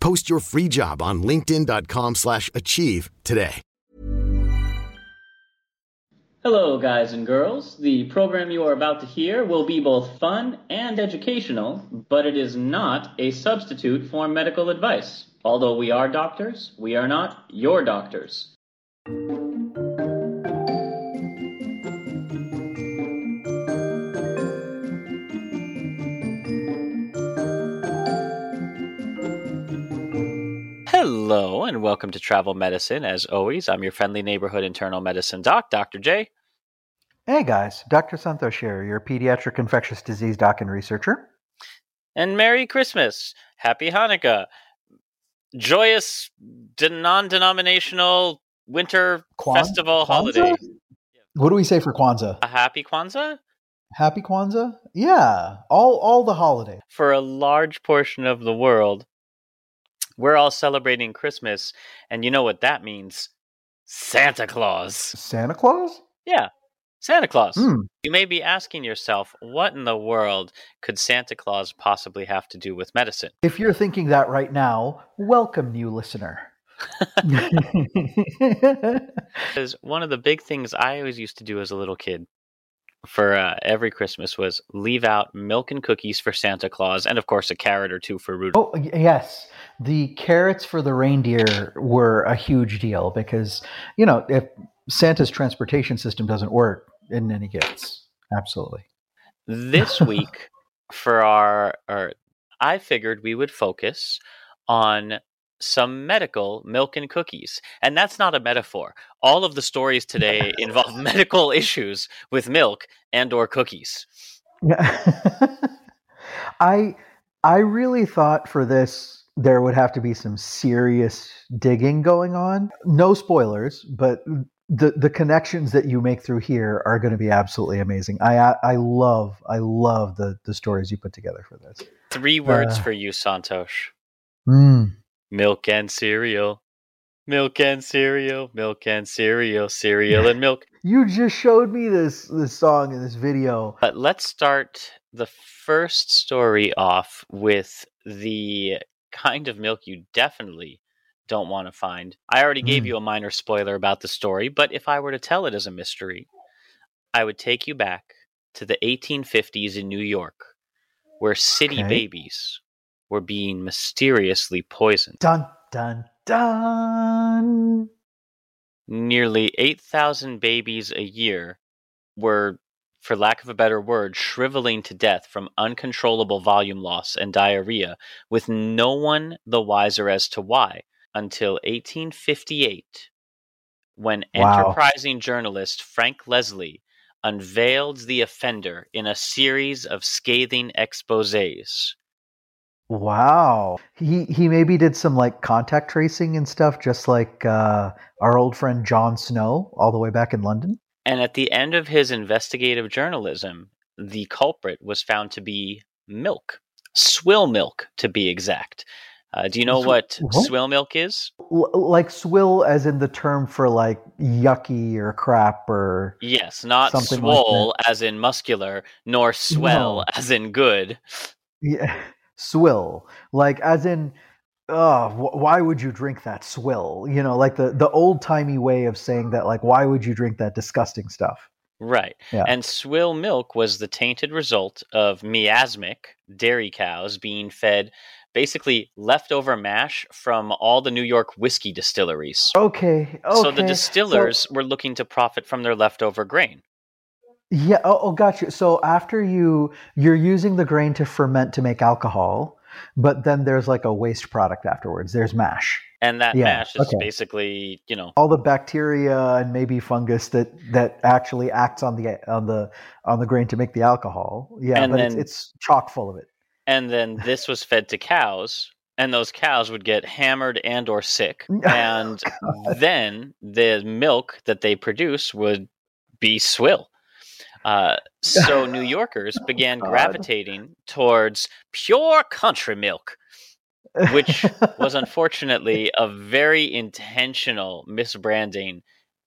Post your free job on linkedin.com/achieve slash achieve today. Hello, guys and girls. The program you are about to hear will be both fun and educational, but it is not a substitute for medical advice. Although we are doctors, we are not your doctors. And welcome to Travel Medicine. As always, I'm your friendly neighborhood internal medicine doc, Dr. J. Hey guys, Dr. Santosh here, your pediatric infectious disease doc and researcher. And Merry Christmas, Happy Hanukkah, joyous non denominational winter Kwan- festival Kwanzaa? holiday. What do we say for Kwanzaa? A happy Kwanzaa? Happy Kwanzaa? Yeah, all all the holidays. For a large portion of the world, we're all celebrating Christmas, and you know what that means Santa Claus. Santa Claus? Yeah, Santa Claus. Hmm. You may be asking yourself, what in the world could Santa Claus possibly have to do with medicine? If you're thinking that right now, welcome, new listener. Because one of the big things I always used to do as a little kid for uh, every Christmas was leave out milk and cookies for Santa Claus, and of course a carrot or two for Rudolph. oh, yes. The carrots for the reindeer were a huge deal because, you know, if Santa's transportation system doesn't work, isn't any gifts. Absolutely. This week, for our, our, I figured we would focus on some medical milk and cookies, and that's not a metaphor. All of the stories today involve medical issues with milk and or cookies. Yeah. I I really thought for this there would have to be some serious digging going on. No spoilers, but the the connections that you make through here are going to be absolutely amazing. I I love I love the the stories you put together for this. Three words Uh. for you, Santosh. Mm. Milk and cereal. Milk and cereal, milk and cereal, cereal and milk. You just showed me this this song in this video. But let's start the first story off with the kind of milk you definitely don't want to find. I already gave Mm. you a minor spoiler about the story, but if I were to tell it as a mystery, I would take you back to the 1850s in New York, where city Okay. babies were being mysteriously poisoned. Dun dun dun. nearly 8,000 babies a year were, for lack of a better word, shriveling to death from uncontrollable volume loss and diarrhea, with no one the wiser as to why until 1858, when Wow. enterprising journalist Frank Leslie unveiled the offender in a series of scathing exposés. Wow. He he maybe did some like contact tracing and stuff just like uh our old friend John Snow all the way back in London. And at the end of his investigative journalism, the culprit was found to be milk, swill milk to be exact. Uh, do you know what, what? swill milk is? L- like swill as in the term for like yucky or crap or Yes, not Something like swole as in muscular, nor swell No. as in good. yeah, swill like as in oh wh- why would you drink that swill you know like the the old timey way of saying that like why would you drink that disgusting stuff Right. Yeah. And swill milk was the tainted result of miasmic dairy cows being fed basically leftover mash from all the New York whiskey distilleries. okay okay So the So- distillers were looking to profit from their leftover grain. Yeah. Oh, oh, got you. So after you you're using the grain to ferment to make alcohol, but then there's like a waste product afterwards. There's mash. And that Yeah, mash is okay. basically, you know, All the bacteria and maybe fungus that that actually acts on the on the on the grain to make the alcohol. Yeah, And but it's, then- it's chock full of it. and then this was fed to cows and those cows would get hammered and or sick oh, and then the milk that they produce would be swill uh, so new yorkers began Oh, God. gravitating towards pure country milk which was unfortunately a very intentional misbranding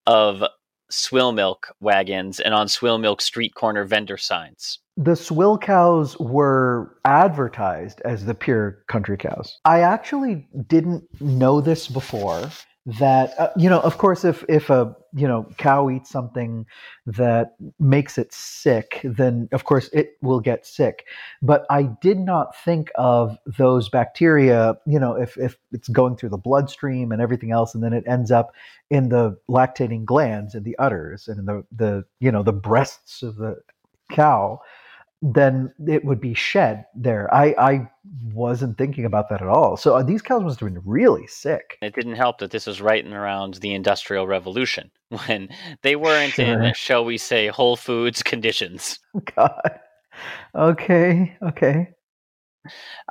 of swill milk wagons and on swill milk street corner vendor signs the swill cows were advertised as the pure country cows. I actually didn't know this before. That uh, you know, of course, if if a you know cow eats something that makes it sick, then of course it will get sick. But I did not think of those bacteria. You know, if if it's going through the bloodstream and everything else, and then it ends up in the lactating glands in the udders and in the the you know the breasts of the cow then it would be shed there. I, I wasn't thinking about that at all. So uh, these cows must have been really sick. It didn't help that this was right and around the Industrial Revolution when they weren't Sure. in, shall we say, Whole Foods conditions. God. Okay. Okay.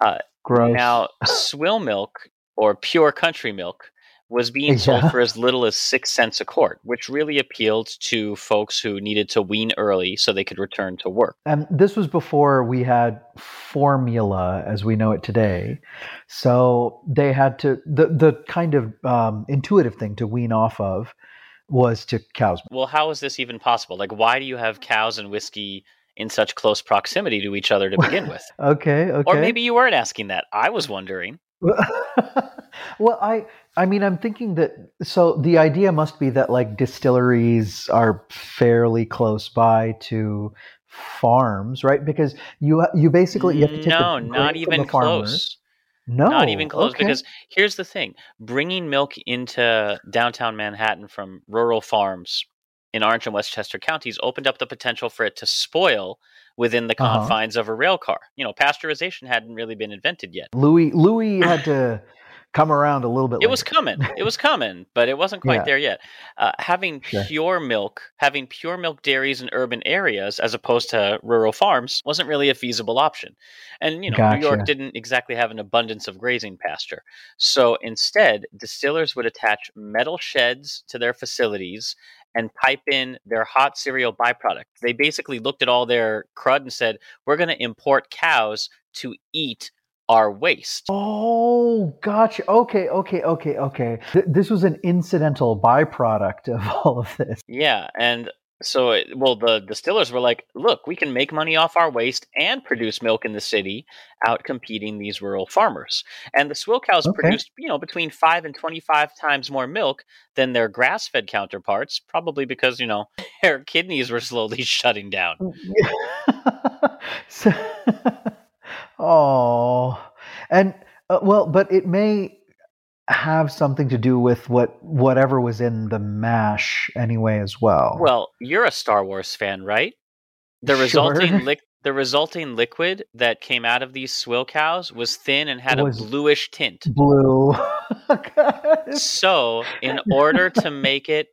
Uh, Gross. Now, swill milk or pure country milk was being sold Yeah. for as little as six cents a quart, which really appealed to folks who needed to wean early so they could return to work. and this was before we had formula as we know it today. So they had to the the kind of um, intuitive thing to wean off of was to cows. Well, how is this even possible? Like, why do you have cows and whiskey in such close proximity to each other to begin with? Okay. Okay. Or maybe you weren't asking that. I was wondering. well, I I mean I'm thinking that so the idea must be that like distilleries are fairly close by to farms, right? Because you you basically you have to take no, not even close. No, not even close. okay. Because here's the thing: bringing milk into downtown Manhattan from rural farms in Orange and Westchester counties opened up the potential for it to spoil within the Uh-huh. confines of a rail car. You know, pasteurization hadn't really been invented yet. Louis Louis had to come around a little bit. It was coming. It was coming, but it wasn't quite Yeah. there yet. Uh, having Sure. pure milk, having pure milk dairies in urban areas as opposed to rural farms wasn't really a feasible option. And, you know, New York didn't exactly have an abundance of grazing pasture. So instead, distillers would attach metal sheds to their facilities and pipe in their hot cereal byproduct. They basically looked at all their crud and said, we're going to import cows to eat our waste. Oh, gotcha. Okay, okay, okay, okay. Th- this was an incidental byproduct of all of this. Yeah, and so it, well, the distillers were like, "Look, we can make money off our waste and produce milk in the city, out competing these rural farmers." And the swill cows Okay. produced, you know, between five and twenty-five times more milk than their grass-fed counterparts, probably because you know their kidneys were slowly shutting down. Mm, so, oh, and uh, well, but it may have something to do with what whatever was in the mash anyway as well. Well, you're a Star Wars fan, right? The Sure. resulting the resulting liquid that came out of these swill cows was thin and had Was- a bluish tint. blue. so in order to make it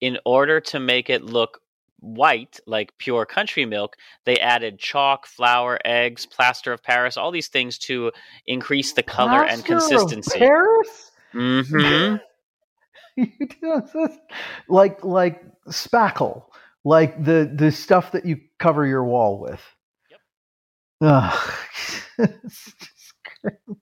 in order to make it look white like pure country milk they added chalk flour eggs plaster of paris all these things to increase the color and Plaster of consistency Paris? hmm You do this- like like spackle, like the the stuff that you cover your wall with. Yep. Ugh. It's just crazy.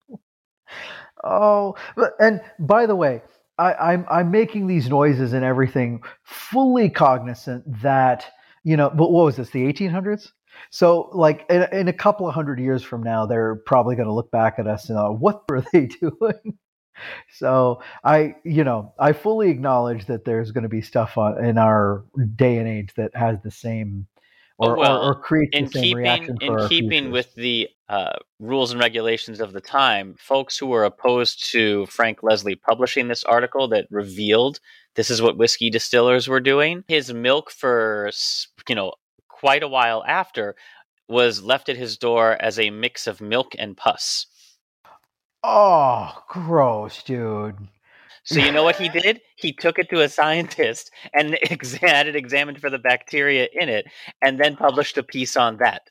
Oh, and by the way, I, I'm I'm making these noises and everything, fully cognizant that you know. But what was this? The 1800s. So, like in, in a couple of hundred years from now, they're probably going to look back at us and uh, what were they doing? So I, you know, I fully acknowledge that there's going to be stuff on, in our day and age that has the same, or, well, or, or creates in same keeping reaction for in our keeping futures. with the uh, rules and regulations of the time, folks who were opposed to Frank Leslie publishing this article that revealed this is what whiskey distillers were doing, his milk for you know quite a while after was left at his door as a mix of milk and pus. Oh, gross, dude. So you know what he did? He took it to a scientist and had it examined for the bacteria in it, and then published a piece on that.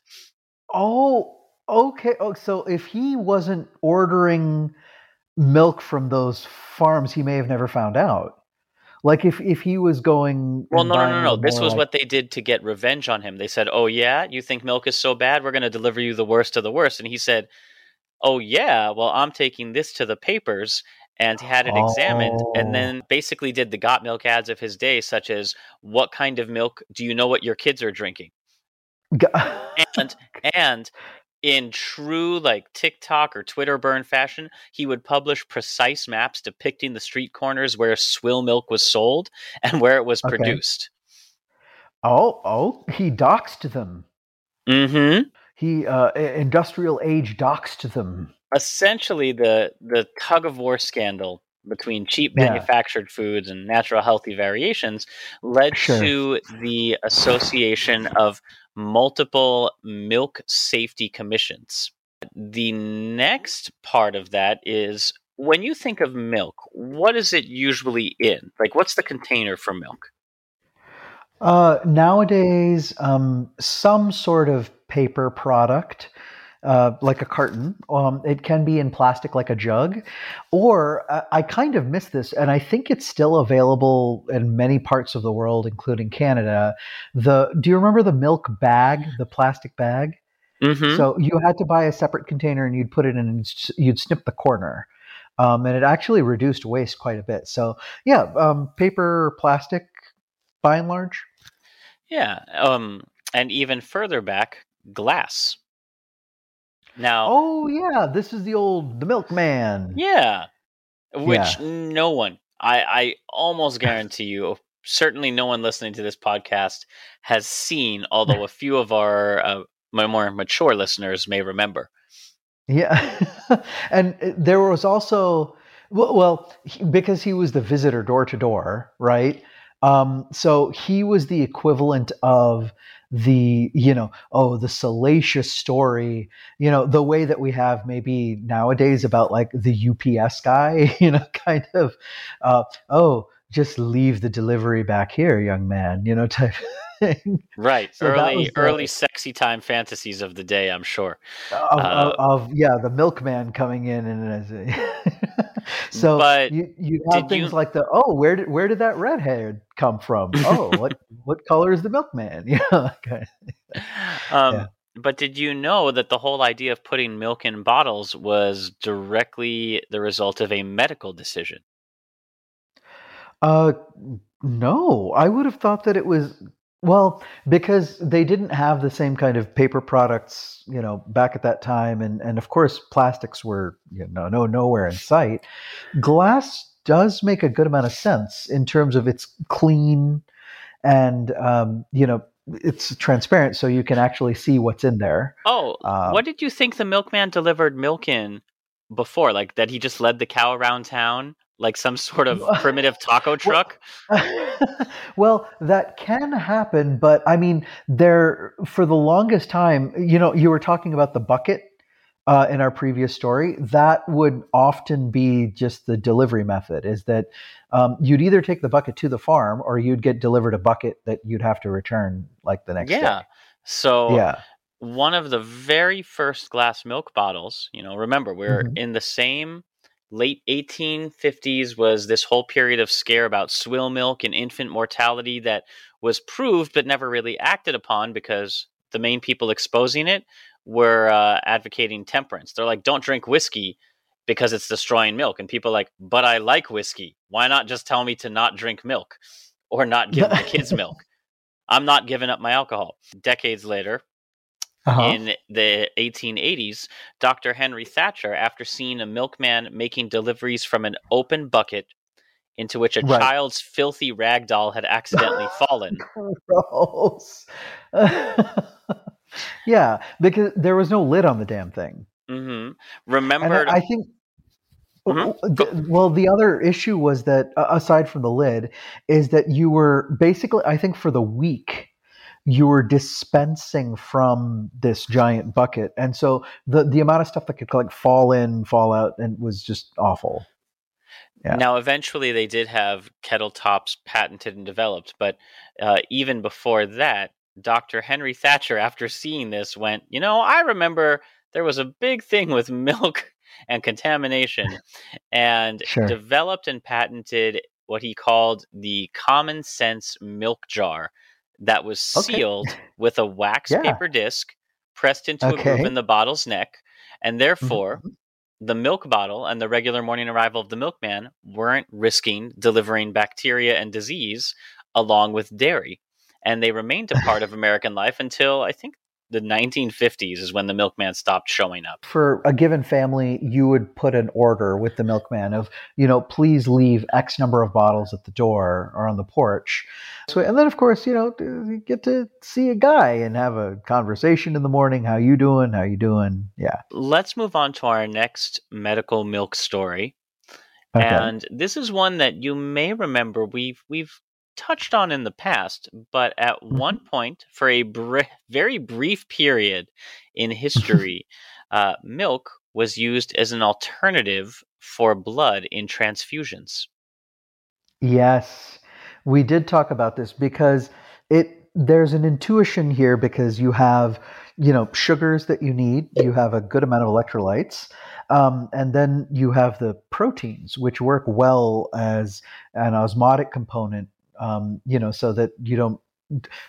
Oh, okay. Oh, so if he wasn't ordering milk from those farms, he may have never found out. Like if if he was going. Well, no, no, no, no. This was like- what they did to get revenge on him. They said, "Oh yeah, you think milk is so bad? We're going to deliver you the worst of the worst." And he said, "Oh yeah, well I'm taking this to the papers." And he had it examined, Oh. and then basically did the got milk ads of his day, such as "What kind of milk do you know what your kids are drinking?" And and in true like TikTok or Twitter burn fashion, he would publish precise maps depicting the street corners where swill milk was sold and where it was Okay. produced. oh, oh, he doxed them. Mm-hmm. He uh, industrial age doxed them. Essentially, the the tug of war scandal between cheap Yeah. manufactured foods and natural healthy variations led Sure. to the association of multiple milk safety commissions. The next part of that is when you think of milk, what is it usually in? Like, what's the container for milk? Uh, nowadays, um, some sort of paper product, uh, like a carton. Um, it can be in plastic, like a jug, or uh, I kind of miss this, and I think it's still available in many parts of the world, including Canada. The Do you remember the milk bag, the plastic bag? Mm-hmm. So you had to buy a separate container, and you'd put it in, and you'd snip the corner. Um, and it actually reduced waste quite a bit. So yeah, um, paper, plastic, by and large. yeah. Um, and even further back, glass. Now, Oh yeah, this is the old the milkman. Yeah. Which Yeah. no one, I, I almost guarantee you, certainly no one listening to this podcast has seen, although a few of our uh, my more mature listeners may remember. Yeah. and uh, there was also well, well he, because he was the visitor door to door, right? Um, so he was the equivalent of the you know oh the salacious story you know the way that we have maybe nowadays about like the ups guy you know kind of uh, oh just leave the delivery back here young man you know type thing Right. So early the- early sexy time fantasies of the day, I'm sure. of, Uh, of, of yeah the milkman coming in and as a so But you you have did you- things like the oh where did where did that red hair come from oh what what color is the milkman you know kind of- Um, Yeah. But did you know that the whole idea of putting milk in bottles was directly the result of a medical decision? uh no i would have thought that it was well because they didn't have the same kind of paper products you know back at that time and and of course plastics were you know no nowhere in sight. Glass does make a good amount of sense in terms of it's clean and um, you know it's transparent so you can actually see what's in there. Oh, Um, what did you think the milkman delivered milk in before? Like that he just led the cow around town like some sort of primitive taco truck? well, that can happen, but I mean, there for the longest time, you know, you were talking about the bucket uh, in our previous story. That would often be just the delivery method. Is that um, you'd either take the bucket to the farm, or you'd get delivered a bucket that you'd have to return like the next day. yeah. So. Yeah. one of the very first glass milk bottles, you know, remember we're Mhm. in the same late 1850s was this whole period of scare about swill milk and infant mortality that was proved but never really acted upon because the main people exposing it were uh, advocating temperance. They're like, don't drink whiskey. because it's destroying milk. And people are like, but I like whiskey. Why not just tell me to not drink milk or not give my kids milk? I'm not giving up my alcohol. Decades later, uh-huh. in the 1880s, Dr. Henry Thatcher, after seeing a milkman making deliveries from an open bucket into which a right. child's filthy rag doll had accidentally fallen. Gross. yeah, because there was no lid on the damn thing. Mm-hmm. Remember, I think. Mm-hmm. Well, the other issue was that, aside from the lid, is that you were basically, I think, for the week, you were dispensing from this giant bucket, and so the the amount of stuff that could like fall in, fall out, and was just awful. Yeah. Now, eventually, they did have kettle tops patented and developed, but uh, even before that, Dr. Henry Thatcher, after seeing this, went, You know, I remember there was a big thing with milk and contamination, and sure. developed and patented what he called the common sense milk jar that was sealed okay. with a wax yeah. paper disc pressed into okay. a groove in the bottle's neck, and therefore. Mm-hmm the milk bottle and the regular morning arrival of the milkman weren't risking delivering bacteria and disease along with dairy. And they remained a part of American life until I think the 1950s is when the milkman stopped showing up. For a given family, you would put an order with the milkman of, you know, please leave X number of bottles at the door or on the porch. So, and then of course, you know, you get to see a guy and have a conversation in the morning. How you doing? How you doing? Yeah. Let's move on to our next medical milk story. Okay. And this is one that you may remember we've we've touched on in the past, but at mm-hmm. one point, for a br- very brief period in history, uh, milk was used as an alternative for blood in transfusions. Yes, we did talk about this because it there's an intuition here because you have you know sugars that you need, you have a good amount of electrolytes. Um, and then you have the proteins, which work well as an osmotic component um, you know, so that you don't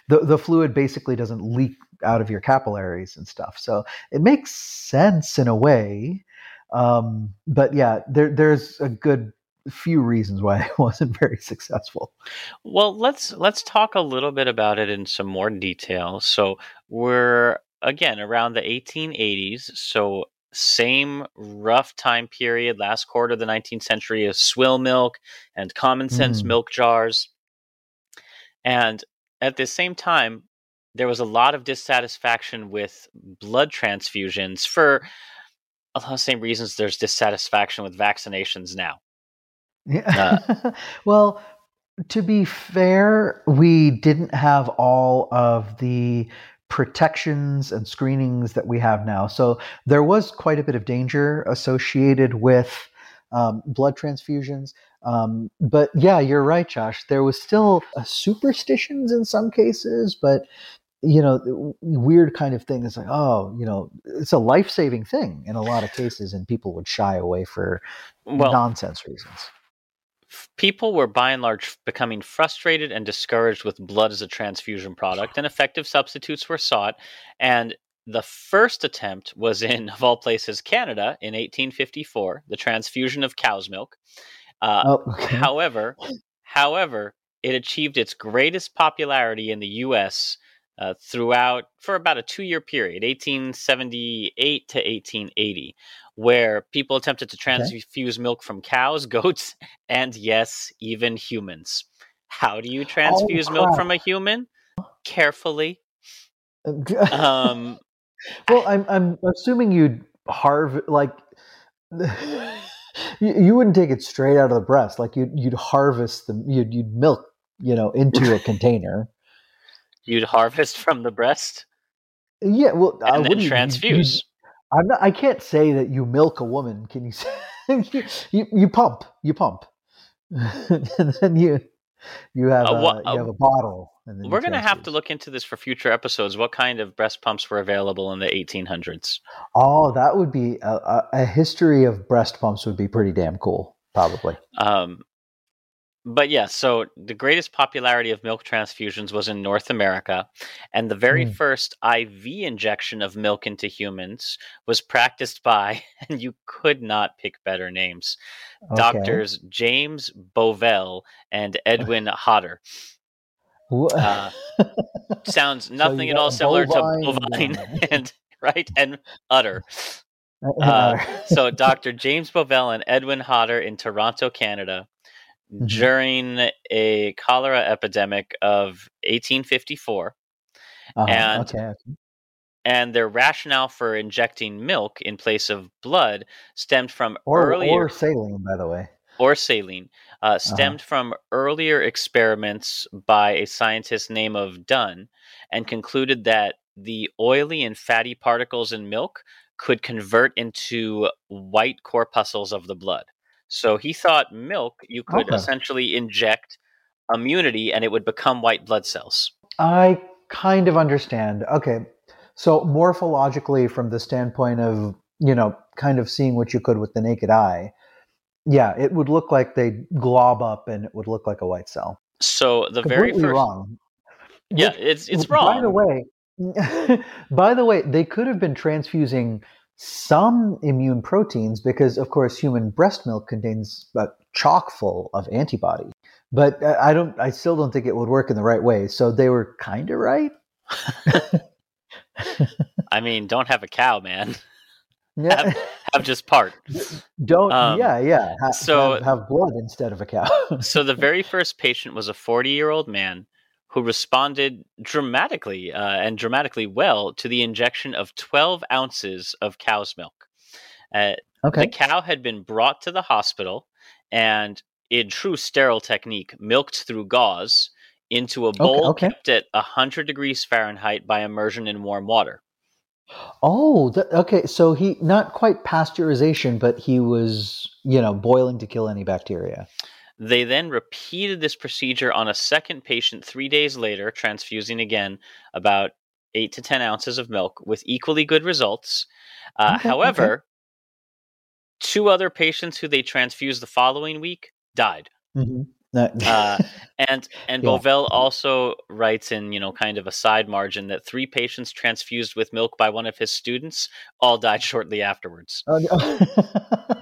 the the fluid basically doesn't leak out of your capillaries and stuff. So it makes sense in a way, um, but yeah, there there's a good few reasons why it wasn't very successful. Well, let's let's talk a little bit about it in some more detail. So we're again around the 1880s, so same rough time period, last quarter of the 19th century, of swill milk and common sense mm. milk jars. And at the same time, there was a lot of dissatisfaction with blood transfusions for a lot of the same reasons there's dissatisfaction with vaccinations now. Yeah. Uh, well, to be fair, we didn't have all of the protections and screenings that we have now. So there was quite a bit of danger associated with um, blood transfusions. Um, but yeah, you're right, Josh. There was still superstitions in some cases, but you know, weird kind of thing is like, oh, you know, it's a life saving thing in a lot of cases, and people would shy away for well, nonsense reasons. People were by and large becoming frustrated and discouraged with blood as a transfusion product, and effective substitutes were sought. And the first attempt was in, of all places, Canada in 1854, the transfusion of cow's milk. Uh, oh, okay. However, however, it achieved its greatest popularity in the U.S. Uh, throughout for about a two-year period, 1878 to 1880, where people attempted to transfuse okay. milk from cows, goats, and yes, even humans. How do you transfuse oh, milk from a human? Carefully. um, well, I'm I'm assuming you'd harvest like you, you wouldn't take it straight out of the breast. Like you'd you'd harvest the You'd you'd milk you know into a container. You'd harvest from the breast. Yeah, well, and I then transfuse. You, I'm not, I can't say that you milk a woman. Can you say you, you, you pump? You pump, and then you you have uh, a, you have a bottle. We're going to have to look into this for future episodes. What kind of breast pumps were available in the 1800s? Oh, that would be a, a history of breast pumps would be pretty damn cool, probably. Um, but yeah, so the greatest popularity of milk transfusions was in North America, and the very Mm. first IV injection of milk into humans was practiced by, and you could not pick better names, Okay. doctors James Bovell and Edwin Hodder. Uh, Sounds nothing you at all similar bovine to bovine and right and utter. Uh, so Dr. James Bovell and Edwin Hodder in Toronto, Canada, Mhm. during a cholera epidemic of 1854, uh-huh, and- okay, okay. and their rationale for injecting milk in place of blood stemmed from Or earlier or saline, by the way. Or saline uh, Uh-huh. stemmed from earlier experiments by a scientist named of Dunn and concluded that the oily and fatty particles in milk could convert into white corpuscles of the blood. So he thought milk you could Okay. essentially inject immunity and it would become white blood cells. I kind of understand. Okay. So morphologically from the standpoint of, you know, kind of seeing what you could with the naked eye, yeah, it would look like they glob up and it would look like a white cell. So the very first wrong. Yeah, Which- it's it's By the way, by the way, they could have been transfusing some immune proteins because, of course, human breast milk contains uh, chock full of antibody. But uh, I don't. I still don't think it would work in the right way. So they were kind of right. I mean, don't have a cow, man. Yeah. Have just part. don't. um, yeah, yeah. Ha- so- have, have blood instead of a cow. So the very first patient was a 40 year old man who responded dramatically uh, and dramatically well to the injection of 12 ounces of cow's milk. Uh, okay. The cow had been brought to the hospital and, in true sterile technique, milked through gauze into a bowl okay. kept at 100 degrees Fahrenheit by immersion in warm water. Oh, okay. So he not quite pasteurization, but he was, you know, boiling to kill any bacteria. They then repeated this procedure on a second patient three days later, transfusing again about eight to 10 ounces of milk with equally good results. Uh, Okay, however, two other patients who they transfused the following week died. Mm-hmm. Uh, and and Yeah. Bovell also writes in you know kind of a side margin that three patients transfused with milk by one of his students all died shortly afterwards. Oh, no.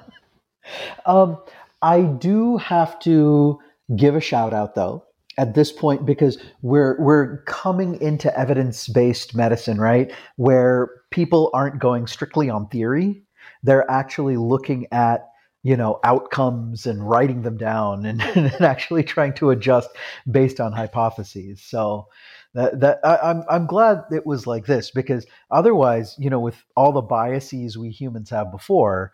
um, I do have to give a shout out though at this point because we're we're coming into evidence based medicine, right? Where people aren't going strictly on theory; they're actually looking at you know outcomes and writing them down and, and actually trying to adjust based on hypotheses. So. That, that I, I'm I'm glad it was like this because otherwise, you know, with all the biases we humans have before,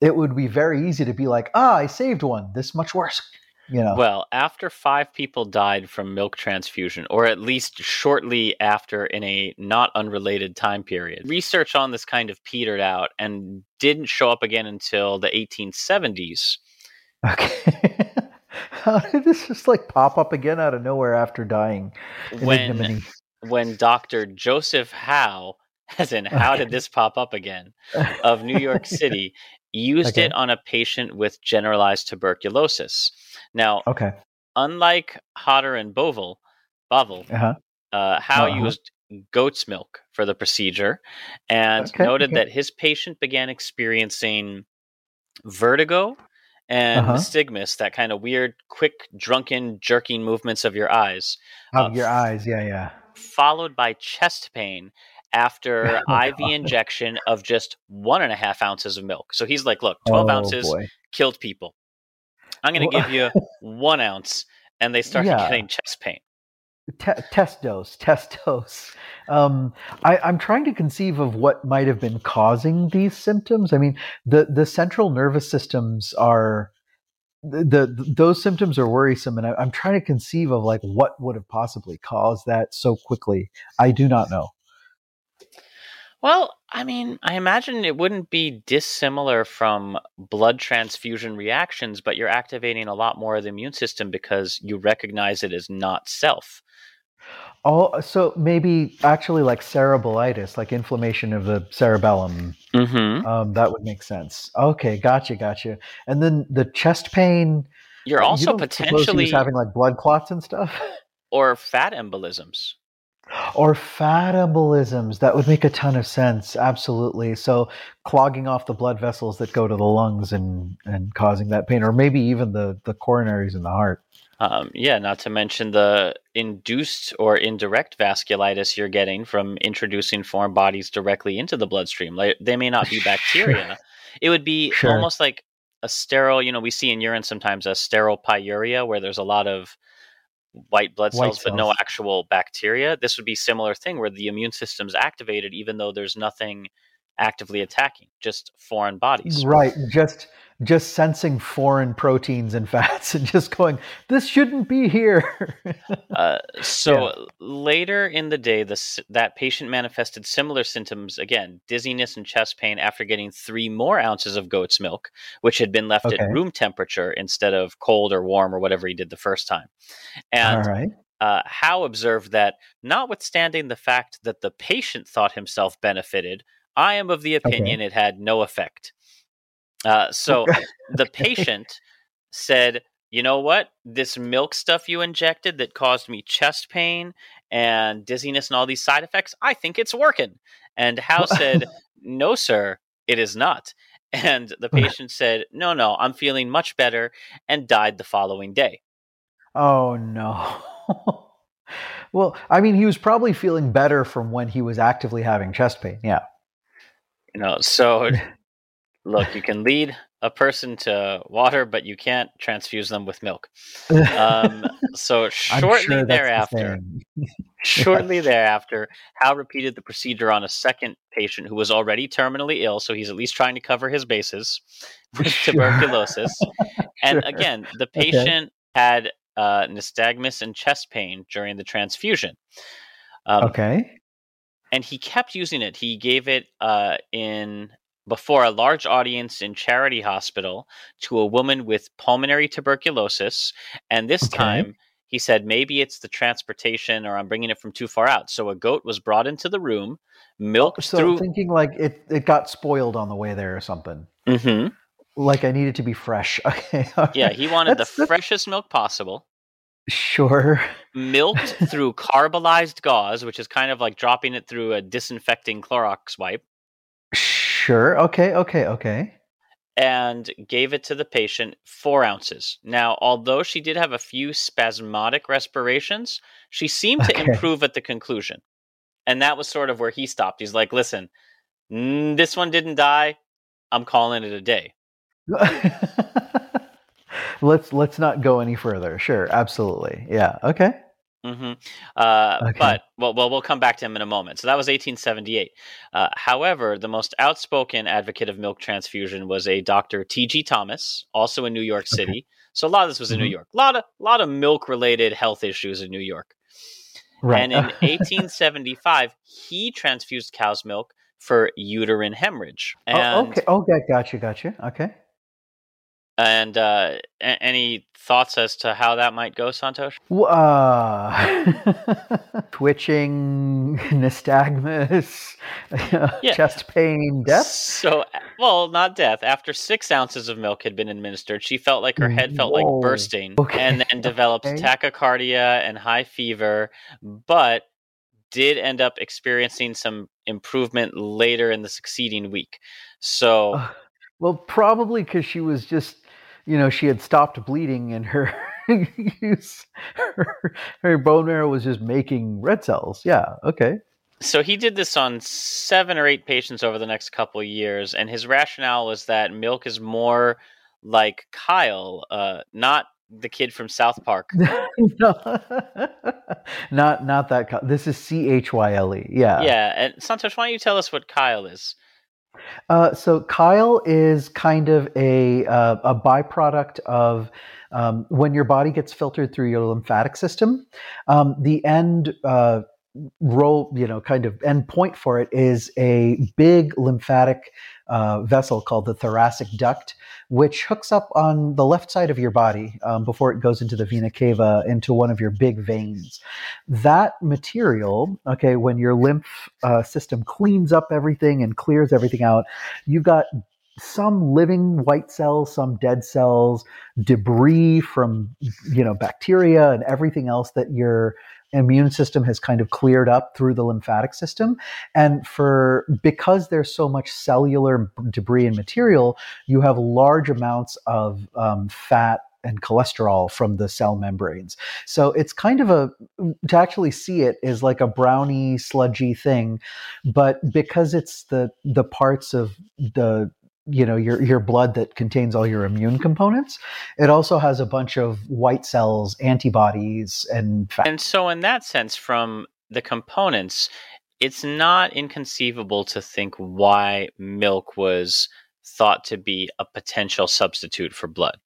it would be very easy to be like, ah, I saved one. This much worse, you know. Well, after five people died from milk transfusion, or at least shortly after in a not unrelated time period, research on this kind of petered out and didn't show up again until the 1870s. okay. How did this just like pop up again out of nowhere after dying? in When ignominy? when Dr. Joseph Howe, as in how did this pop up again, of New York City, used Okay. it on a patient with generalized tuberculosis. Now, Okay. unlike Hodder and Bovell, Bovell, Uh-huh. uh, Howe Uh-huh. used goat's milk for the procedure and Okay, noted okay. that his patient began experiencing vertigo and Uh-huh. nystagmus, that kind of weird, quick, drunken, jerking movements of your eyes, Of Uh, your eyes, yeah, yeah. followed by chest pain after Oh, IV injection of just one and a half ounces of milk. So he's like, look, 12 oh, ounces Boy. killed people. I'm going to Well- give you one ounce. And they started Yeah. getting chest pain. Te- test dose, test dose. Um, I, I'm trying to conceive of what might have been causing these symptoms. I mean, the the central nervous systems are the, the those symptoms are worrisome, and I, I'm trying to conceive of like what would have possibly caused that so quickly. I do not know. Well, I mean, I imagine it wouldn't be dissimilar from blood transfusion reactions, but you're activating a lot more of the immune system because you recognize it as not self. Oh, so maybe actually like cerebellitis, like inflammation of the cerebellum. Mm-hmm. Um, that would make sense. Okay, gotcha, gotcha. And then the chest pain. You're You also don't potentially having like blood clots and stuff, or fat embolisms. Or fat embolisms. That would make a ton of sense. Absolutely. So clogging off the blood vessels that go to the lungs and and causing that pain, or maybe even the the coronaries in the heart. Um, yeah, not to mention the induced or indirect vasculitis you're getting from introducing foreign bodies directly into the bloodstream. Like, they may not be bacteria. It would be Sure. almost like a sterile, you know, we see in urine sometimes a sterile pyuria where there's a lot of white blood White cells, but no actual bacteria. This would be similar thing where the immune system's activated even though there's nothing actively attacking, just foreign bodies. Right. Just just sensing foreign proteins and fats and just going, this shouldn't be here. Uh, so later in the day, the, that patient manifested similar symptoms again, dizziness and chest pain after getting three more ounces of goat's milk, which had been left Okay. at room temperature instead of cold or warm or whatever he did the first time. And All right. uh, Howe observed that, notwithstanding the fact that the patient thought himself benefited, I am of the opinion it had no effect. Uh, so the patient said, You know what? This milk stuff you injected that caused me chest pain and dizziness and all these side effects, I think it's working. And Howe said, No, sir, it is not. And the patient said, No, no, I'm feeling much better and died the following day. Oh no. well, I mean, he was probably feeling better from when he was actively having chest pain. Yeah. You know, so look, you can lead a person to water, but you can't transfuse them with milk. Um, so shortly sure the thereafter, shortly thereafter, Howe repeated the procedure on a second patient who was already terminally ill, so he's at least trying to cover his bases with Sure. tuberculosis. And Sure. again, the Okay. patient had uh, nystagmus and chest pain during the transfusion. Um, Okay. and he kept using it. He gave it uh, in before a large audience in Charity Hospital to a woman with pulmonary tuberculosis, and this Okay. time he said maybe it's the transportation or I'm bringing it from too far out. So a goat was brought into the room, milked So through. thinking like it, it got spoiled on the way there or something. Mhm. Like I needed to be fresh. Okay. Yeah, he wanted That's- the that's- freshest milk possible. Sure. Milked through carbolized gauze, which is kind of like dropping it through a disinfecting Clorox wipe. Sure. Okay. Okay. Okay. and gave it to the patient four ounces. Now, although she did have a few spasmodic respirations, she seemed to Okay. improve at the conclusion. And that was sort of where he stopped. He's like, listen, mm, this one didn't die. I'm calling it a day. let's let's not go any further. Sure. Absolutely. Yeah. Okay. Hmm Uh, Okay. But well, well, we'll come back to him in a moment. So that was 1878. Uh, however, the most outspoken advocate of milk transfusion was a Dr. T.G. Thomas, also in New York Okay. City. So a lot of this was in New Mhm. York. A lot of lot of milk related health issues in New York. Right. And in 1875, he transfused cow's milk for uterine hemorrhage. And, oh, okay. Okay. Gotcha. Gotcha. Okay. And uh, a- any thoughts as to how that might go, Santosh? Uh, twitching, nystagmus, Yeah. chest pain, death. So, well, not death. After six ounces of milk had been administered, she felt like her head felt Whoa. like bursting, Okay. and then developed Okay. tachycardia and high fever, but did end up experiencing some improvement later in the succeeding week. So, Ugh. Well, probably because she was just, you know, she had stopped bleeding and her, her her bone marrow was just making red cells. Yeah. Okay. so he did this on seven or eight patients over the next couple of years, and his rationale was that milk is more like chyle, uh, not the kid from South Park. no, not not that. This is C H Y L E. Yeah. yeah, and Santosh, why don't you tell us what chyle is? Uh, so chyle is kind of a uh, a byproduct of um, when your body gets filtered through your lymphatic system. Um, the end uh, role, you know, kind of end point for it is a big lymphatic uh, vessel called the thoracic duct, which hooks up on the left side of your body um, before it goes into the vena cava into one of your big veins. That material, okay, when your lymph uh, system cleans up everything and clears everything out, you've got some living white cells, some dead cells, debris from you know bacteria and everything else that your immune system has kind of cleared up through the lymphatic system and for because there's so much cellular debris and material you have large amounts of um, fat and cholesterol from the cell membranes. So it's kind of a to actually see it is like a brownie sludgy thing, but because it's the the parts of the you know your your blood that contains all your immune components it also has a bunch of white cells antibodies and fat. and so in that sense from the components it's not inconceivable to think why milk was thought to be a potential substitute for blood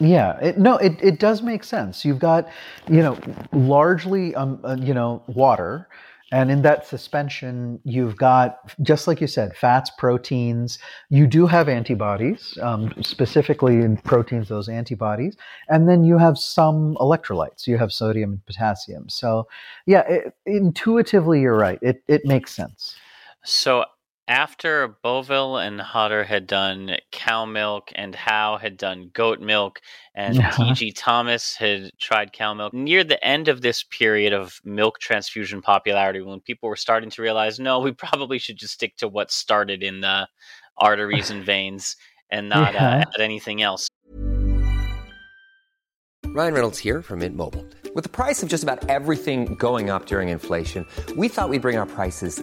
yeah, it, no, it, it does make sense. You've got, you know, largely, um, uh, you know, water, and in that suspension, you've got, just like you said, fats, proteins. You do have antibodies, um, specifically in proteins, those antibodies. And then you have some electrolytes. You have sodium and potassium. So, yeah, it, intuitively, you're right. It, it makes sense. So, after Bovell and Hodder had done cow milk and Howe had done goat milk and T.G. Thomas had tried cow milk, near the end of this period of milk transfusion popularity, when people were starting to realize, no, we probably should just stick to what started in the arteries and veins and not yeah. uh, add anything else. Ryan Reynolds here from Mint Mobile. With the price of just about everything going up during inflation, we thought we'd bring our prices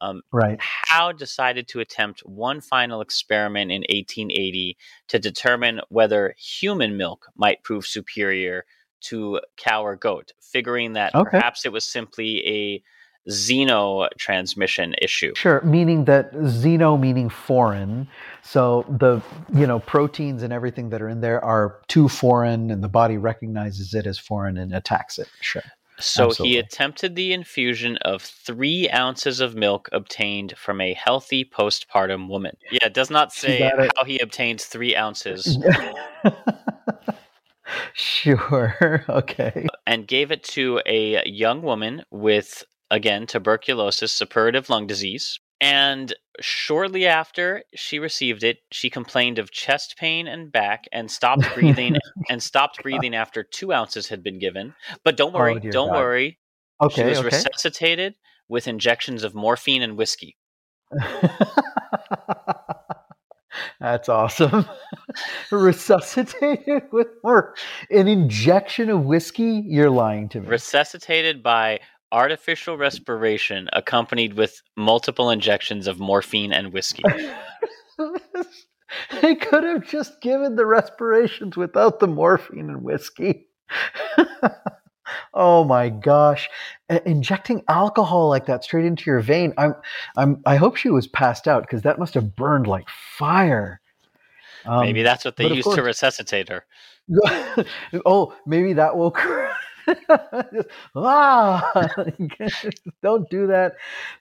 Um, right. Howe decided to attempt one final experiment in 1880 to determine whether human milk might prove superior to cow or goat, figuring that okay. perhaps it was simply a xeno transmission issue. Sure, meaning that xeno meaning foreign. So the you know proteins and everything that are in there are too foreign, and the body recognizes it as foreign and attacks it. Sure. So Absolutely. he attempted the infusion of three ounces of milk obtained from a healthy postpartum woman. Yeah, it does not say how he obtained three ounces. sure. Okay. And gave it to a young woman with, again, tuberculosis, suppurative lung disease. And shortly after she received it, she complained of chest pain and back and stopped oh breathing and stopped breathing after two ounces had been given. But don't oh worry, oh, don't God. worry. Okay. She was okay. resuscitated with injections of morphine and whiskey. That's awesome. Resuscitated with more an injection of whiskey? You're lying to me. Resuscitated by artificial respiration accompanied with multiple injections of morphine and whiskey. they could have just given the respirations without the morphine and whiskey. oh my gosh injecting alcohol like that straight into your vein i'm i'm i hope she was passed out because that must have burned like fire um, maybe that's what they used course, to resuscitate her oh maybe that will ah, don't do that.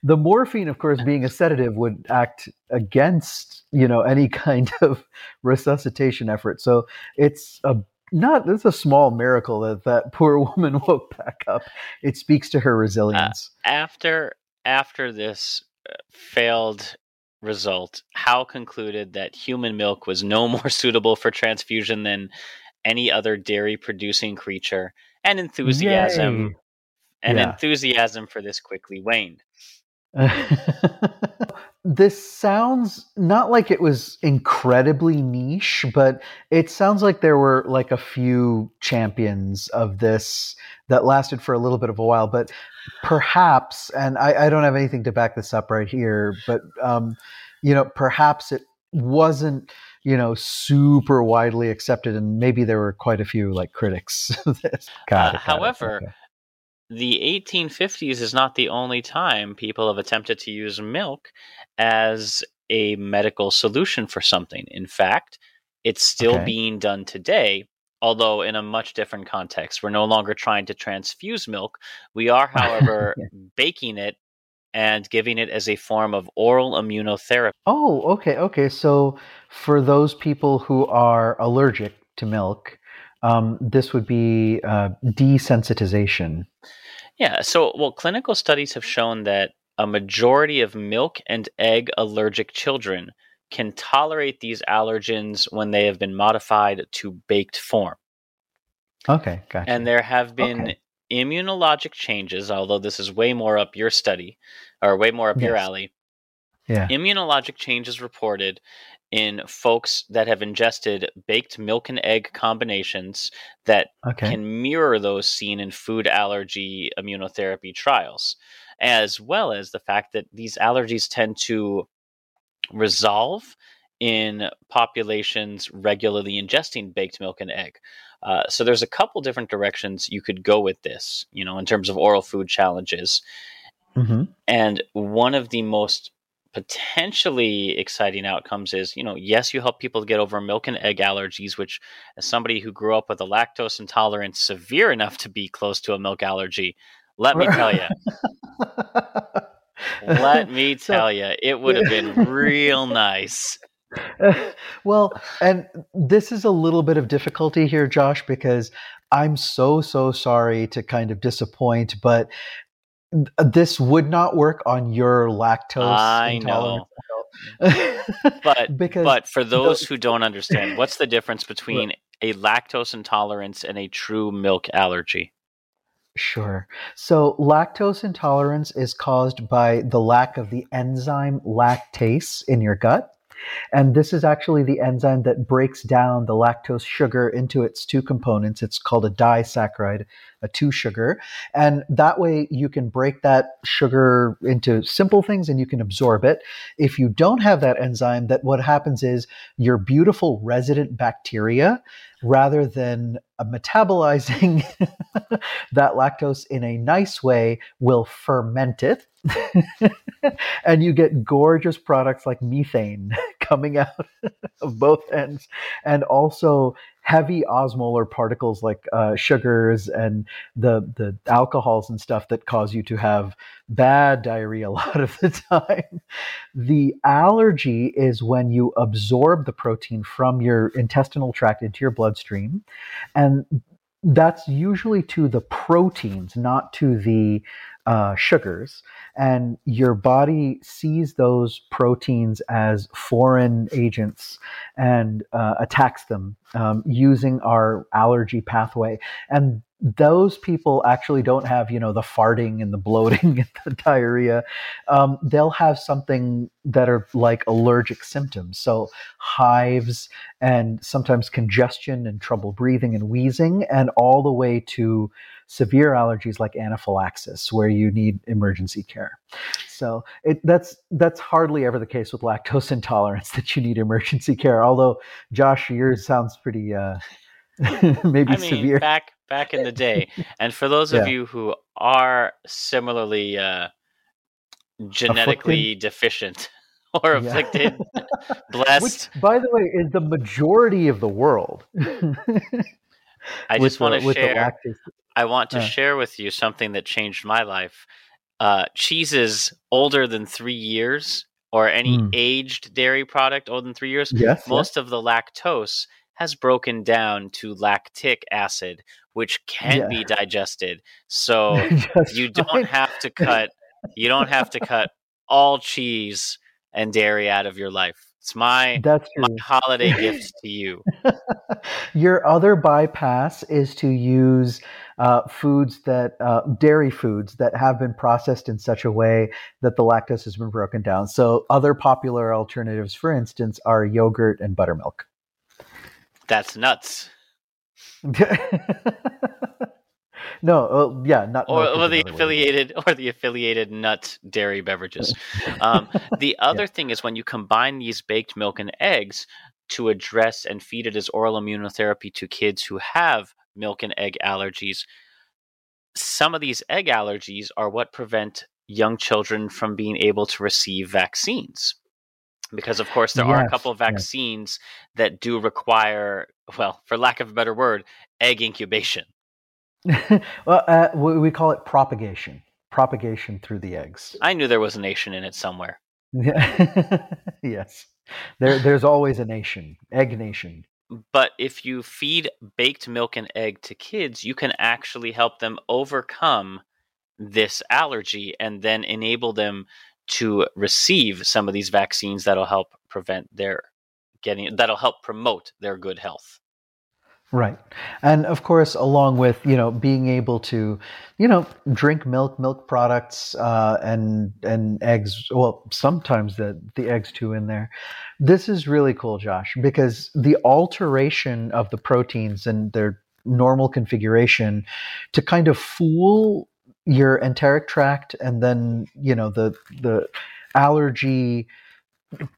The morphine, of course, being a sedative, would act against you know any kind of resuscitation effort. So it's a not it's a small miracle that that poor woman woke back up. It speaks to her uh, resilience. Uh, after after this uh, failed result, Howe concluded that human milk was no more suitable for transfusion than any other dairy producing creature and enthusiasm Yay. and yeah. enthusiasm for this quickly waned. this sounds not like it was incredibly niche, but it sounds like there were like a few champions of this that lasted for a little bit of a while. But perhaps, and I, I don't have anything to back this up right here, but um, you know, perhaps it wasn't you know super widely accepted, and maybe there were quite a few like critics. uh, it, however. Okay the 1850s is not the only time people have attempted to use milk as a medical solution for something. In fact, it's still okay. being done today, although in a much different context. We're no longer trying to transfuse milk. We are, however, yeah. baking it and giving it as a form of oral immunotherapy. Oh, okay, okay. So for those people who are allergic to milk, um, this would be uh, desensitization. Yeah. So, well, clinical studies have shown that a majority of milk and egg allergic children can tolerate these allergens when they have been modified to baked form. Okay, gotcha. And there have been okay. immunologic changes, although this is way more up your study or way more up yes. your alley. Yeah. Immunologic changes reported in folks that have ingested baked milk and egg combinations that okay. can mirror those seen in food allergy immunotherapy trials, as well as the fact that these allergies tend to resolve in populations regularly ingesting baked milk and egg. Uh, so there's a couple different directions you could go with this, you know, in terms of oral food challenges. Mm-hmm. And one of the most potentially exciting outcomes is, you know, yes, you help people get over milk and egg allergies, which, as somebody who grew up with a lactose intolerance severe enough to be close to a milk allergy, let me tell you. let me tell you, it would have been real nice. well, and this is a little bit of difficulty here, Josh, because I'm so, so sorry to kind of disappoint, but this would not work on your lactose I intolerance. know. but because but for those who don't understand, what's the difference between a lactose intolerance and a true milk allergy? Sure. So, lactose intolerance is caused by the lack of the enzyme lactase in your gut. And this is actually the enzyme that breaks down the lactose sugar into its two components. It's called a disaccharide, a two sugar. And that way you can break that sugar into simple things and you can absorb it. If you don't have that enzyme, that what happens is your beautiful resident bacteria, rather than metabolizing that lactose in a nice way, will ferment it and you get gorgeous products like methane coming out of both ends, and also heavy osmolar particles like uh, sugars and the the alcohols and stuff that cause you to have bad diarrhea a lot of the time. The allergy is when you absorb the protein from your intestinal tract into your bloodstream, and that's usually to the proteins, not to the uh, sugars, and your body sees those proteins as foreign agents and uh, attacks them um, using our allergy pathway. And those people actually don't have, you know, the farting and the bloating and the diarrhea. Um, they'll have something that are like allergic symptoms. So hives and sometimes congestion and trouble breathing and wheezing, and all the way to severe allergies like anaphylaxis, where you need emergency care. So it, that's that's hardly ever the case with lactose intolerance that you need emergency care. Although Josh, yours sounds pretty uh, maybe I mean, severe. Back back in the day, and for those of you who are similarly uh, genetically afflicted? deficient or afflicted, yeah. blessed. Which, by the way, is the majority of the world. I just want to share. I want to share with you something that changed my life. Uh, cheeses older than three years, or any mm. aged dairy product older than three years, yes, most yes. of the lactose has broken down to lactic acid, which can yeah. be digested. So you don't fine. have to cut. You don't have to cut all cheese and dairy out of your life. It's my That's my holiday gift to you. Your other bypass is to use uh, foods that uh, dairy foods that have been processed in such a way that the lactose has been broken down. So, other popular alternatives, for instance, are yogurt and buttermilk. That's nuts. no, uh, yeah, not Or, or the another way. affiliated or the affiliated nut dairy beverages. Um, the other thing is when you combine these baked milk and eggs to address and feed it as oral immunotherapy to kids who have milk and egg allergies. Some of these egg allergies are what prevent young children from being able to receive vaccines. Because, of course, there are a couple of yes. vaccines that do require, well, for lack of a better word, egg incubation. well, uh, we, we call it propagation. Propagation through the eggs. I knew there was a nation in it somewhere. yes, there, there's always a nation, egg nation. But if you feed baked milk and egg to kids, you can actually help them overcome this allergy and then enable them to receive some of these vaccines that'll help prevent their getting that'll help promote their good health. Right. And of course, along with, you know, being able to, you know, drink milk, milk products, uh, and, and eggs, well, sometimes the, the eggs too in there. This is really cool, Josh, because the alteration of the proteins and their normal configuration to kind of fool your enteric tract and then, you know, the, the allergy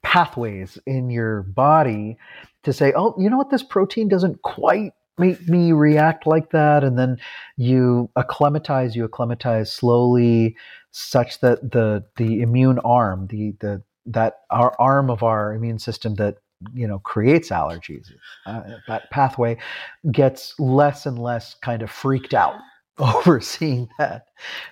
pathways in your body to say, oh, you know what, this protein doesn't quite make me react like that. And then you acclimatize, you acclimatize slowly such that the the immune arm, the the that our arm of our immune system that you know creates allergies, uh, that pathway gets less and less kind of freaked out over seeing that.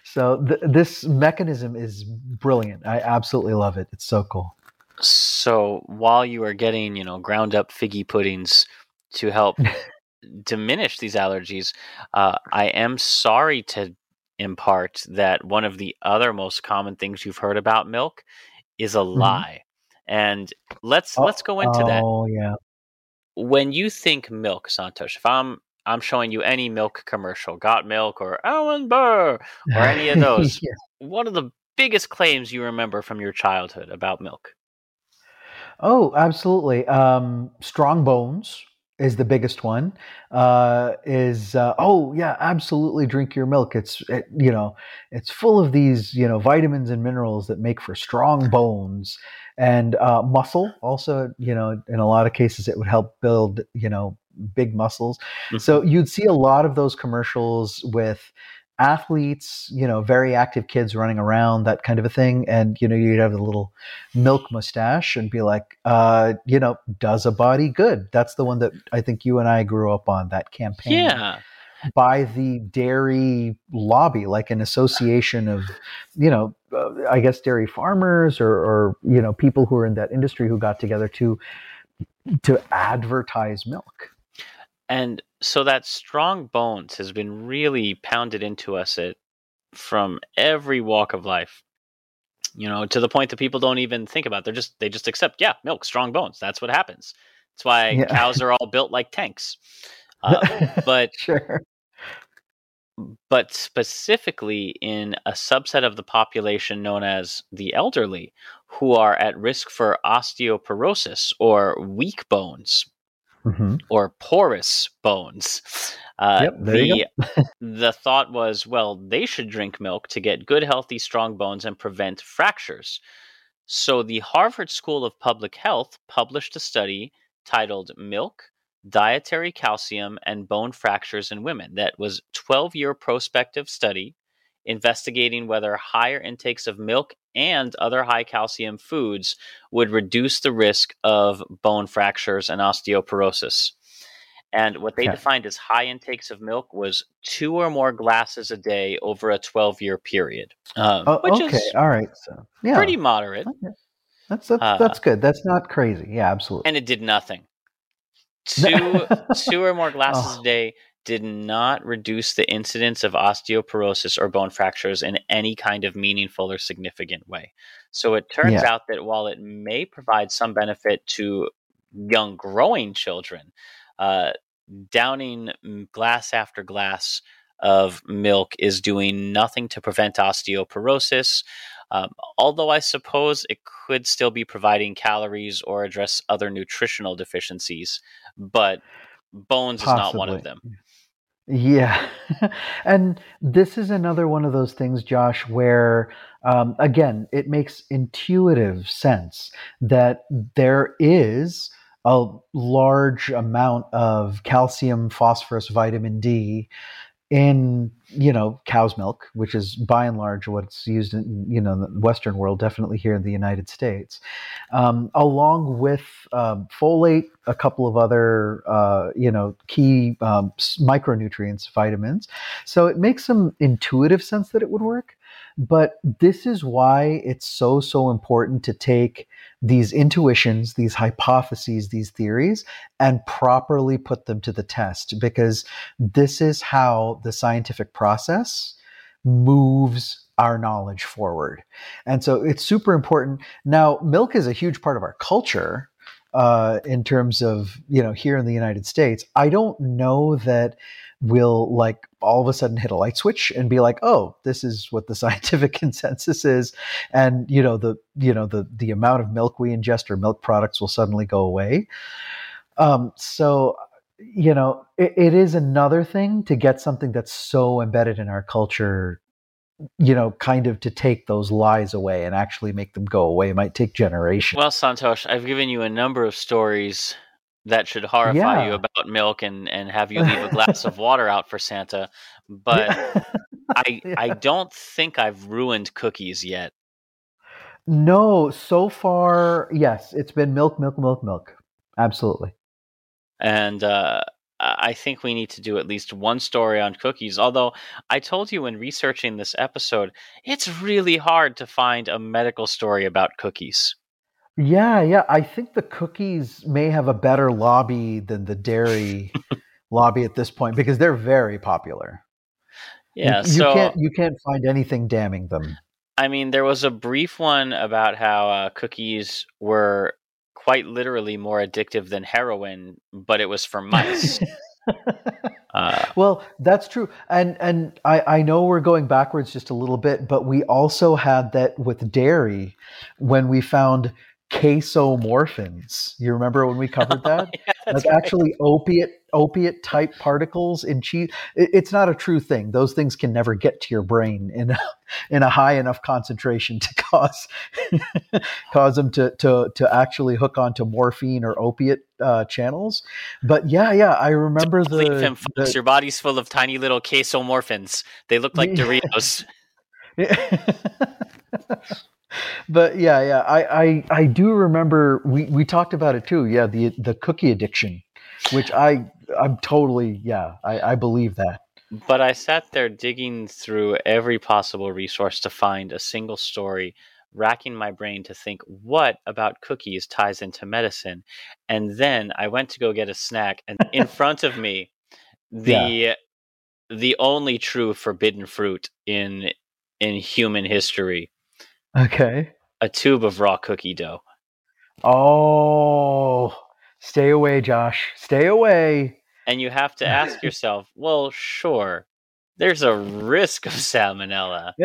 So th- this mechanism is brilliant. I absolutely love it. It's so cool. So while you are getting, you know, ground up figgy puddings to help diminish these allergies, uh, I am sorry to impart that one of the other most common things you've heard about milk is a lie. And let's let's go into that. Oh yeah. When you think milk, Santosh, if I'm I'm showing you any milk commercial, Got Milk or Aaron Burr or any of those, Yeah. what are the biggest claims you remember from your childhood about milk? Oh, absolutely. Um, strong bones is the biggest one. Uh, is uh, oh yeah, absolutely. Drink your milk. It's it, you know it's full of these you know vitamins and minerals that make for strong bones and uh, muscle. Also, you know, in a lot of cases, it would help build you know big muscles. So you'd see a lot of those commercials with athletes, you know, very active kids running around, that kind of a thing. And, you know, you'd have the little milk mustache and be like, uh, you know, does a body good? That's the one that I think you and I grew up on, that campaign Yeah. by the dairy lobby, like an association of, you know, uh, I guess dairy farmers or, or, you know, people who are in that industry who got together to, to advertise milk. And so that strong bones has been really pounded into us at, from every walk of life. You know, to the point that people don't even think about. They're just they just accept, yeah, milk, strong bones. That's what happens. That's why Yeah. cows are all built like tanks. Uh, but sure. but specifically in a subset of the population known as the elderly, who are at risk for osteoporosis or weak bones hmm or porous bones. Uh, Yep, the the thought was, well, they should drink milk to get good, healthy, strong bones and prevent fractures. So the Harvard School of Public Health published a study titled "Milk, Dietary Calcium, and Bone Fractures in Women." That was 12-year prospective study investigating whether higher intakes of milk and other high calcium foods would reduce the risk of bone fractures and osteoporosis. And what they Okay. defined as high intakes of milk was two or more glasses a day over a 12 year period, um, Oh, which okay. is All right. So yeah, pretty moderate. Okay. that's that's, uh, that's good. That's not crazy. Yeah, absolutely. And it did nothing. Two, two or more glasses Oh. a day did not reduce the incidence of osteoporosis or bone fractures in any kind of meaningful or significant way. So it turns Yeah. out that while it may provide some benefit to young growing children, uh, downing mm, glass after glass of milk is doing nothing to prevent osteoporosis. Um, although I suppose it could still be providing calories or address other nutritional deficiencies, but bones is not one of Possibly. them. Yeah. and this is another one of those things, Josh, where, um, again, it makes intuitive sense that there is a large amount of calcium, phosphorus, vitamin D in you know cow's milk which is by and large what's used in you know the western world definitely here in the united states. Um, along with um, folate a couple of other uh, you know key um, micronutrients vitamins. So it makes some intuitive sense that it would work but this is why it's so so important to take these intuitions these hypotheses these theories and properly put them to the test because this is how the scientific process moves our knowledge forward. And so it's super important. Now, milk is a huge part of our culture uh, in terms of, you know, here in the United States. I don't know that we'll like all of a sudden hit a light switch and be like, oh, this is what the scientific consensus is. And, you know, the, you know, the, the amount of milk we ingest or milk products will suddenly go away. Um, so, you know, it, it is another thing to get something that's so embedded in our culture, you know, kind of to take those lies away and actually make them go away. It might take generations. Well, Santosh, I've given you a number of stories that should horrify you about milk and, and have you leave a glass of water out for Santa, but I I Yeah. don't think I've ruined cookies yet. no, so far, yes, it's been milk, milk, milk, milk. Absolutely. And uh, I I think we need to do at least one story on cookies. Although I told you in researching this episode, it's really hard to find a medical story about cookies. Yeah, yeah. I think the cookies may have a better lobby than the dairy lobby at this point because they're very popular. You- Yeah, you, so can't you can't find anything damning them. I mean, there was a brief one about how uh, cookies were quite literally more addictive than heroin, but it was for mice. uh, well, that's true, and and I I know we're going backwards just a little bit, but we also had that with dairy when we found casomorphins. You remember when we covered that? yeah, that's like right. actually opiate opiate type particles in cheese. It, it's not a true thing. Those things can never get to your brain in a, in a high enough concentration to cause cause them to to to actually hook onto morphine or opiate uh, channels. But yeah, yeah, I remember the, folks. the- Your body's full of tiny little casomorphins. They look like Yeah. Doritos. but yeah, yeah, I, I I do remember we we talked about it too. Yeah, the the cookie addiction, which I I'm totally yeah, I, I believe that. But I sat there digging through every possible resource to find a single story, racking my brain to think what about cookies ties into medicine. And then I went to go get a snack, and in front of me, the the only true forbidden fruit in in human history, Okay. a tube of raw cookie dough. Oh, stay away, Josh. Stay away. And you have to ask yourself, well, sure, there's a risk of salmonella.